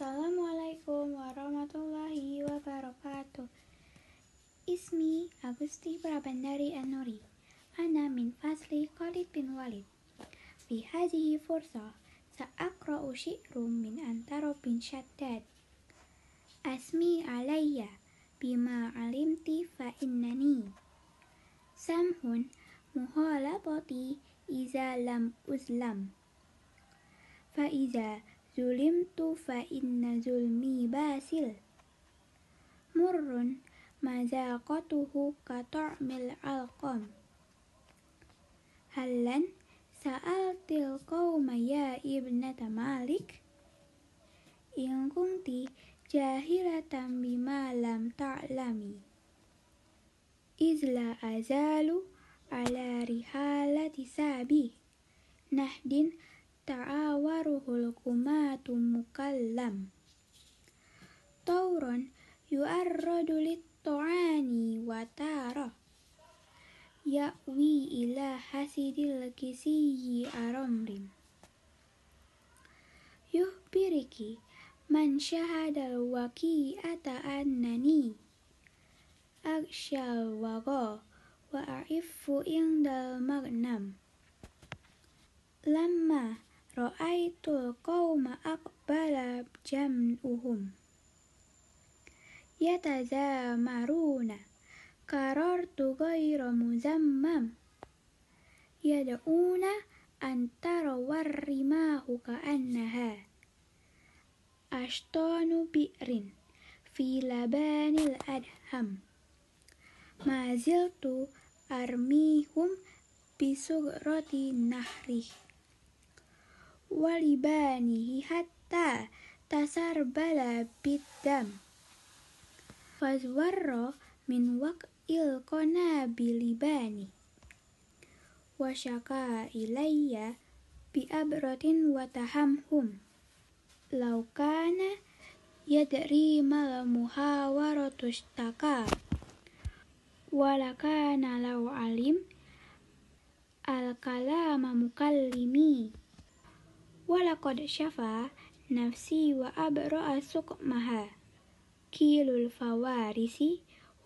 Assalamualaikum warahmatullahi wabarakatuh. Ismi Agusti Prabandari Anuri. Ana min fasli Khalid bin Walid. Fi hadhihi fursa sa'aqra'u syi'rum min antara bin Syaddad. Asmi alayya bima alimti fa innani. Samhun muhalabati iza lam uzlam. Fa iza Zulimtu fa inna zulmi basil. Murrun mazaqatuhu kata'mil alqam. Halan sa'altil qawma ya ibnata malik. In kunti jahilatan bima lam ta'lami. Izla azalu ala rihalati sabi. Nahdin ta'awaruhul mukallam Tauron yu'arradu litto'ani watara Ya'wi ila hasidil kisiyi aramrim Yuh biriki man syahadal waki'ata annani. Aksyal wago wa'a'ifu indal magnam. Lama Ra'aitul qawma aqbala jam'uhum. Yatazamaruna Karartu ghayra muzammam. Yada'una antara warrimahu ka'annaha. Ashtanu bi'rin Fi labanil adham. Maziltu armihum bisugrati nahrih walibanihi hatta tasarbala biddam. Fazwarra min waq'il qanabilibani wa syaka ilayya bi abratin wa tahamhum. Law kana yadri mal muhawaratu istaka walakana law alim al kalama mukallimi Walakad syafa nafsi wa abra'a suqmaha. Kilul fawarisi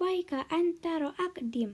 Waika antara akdim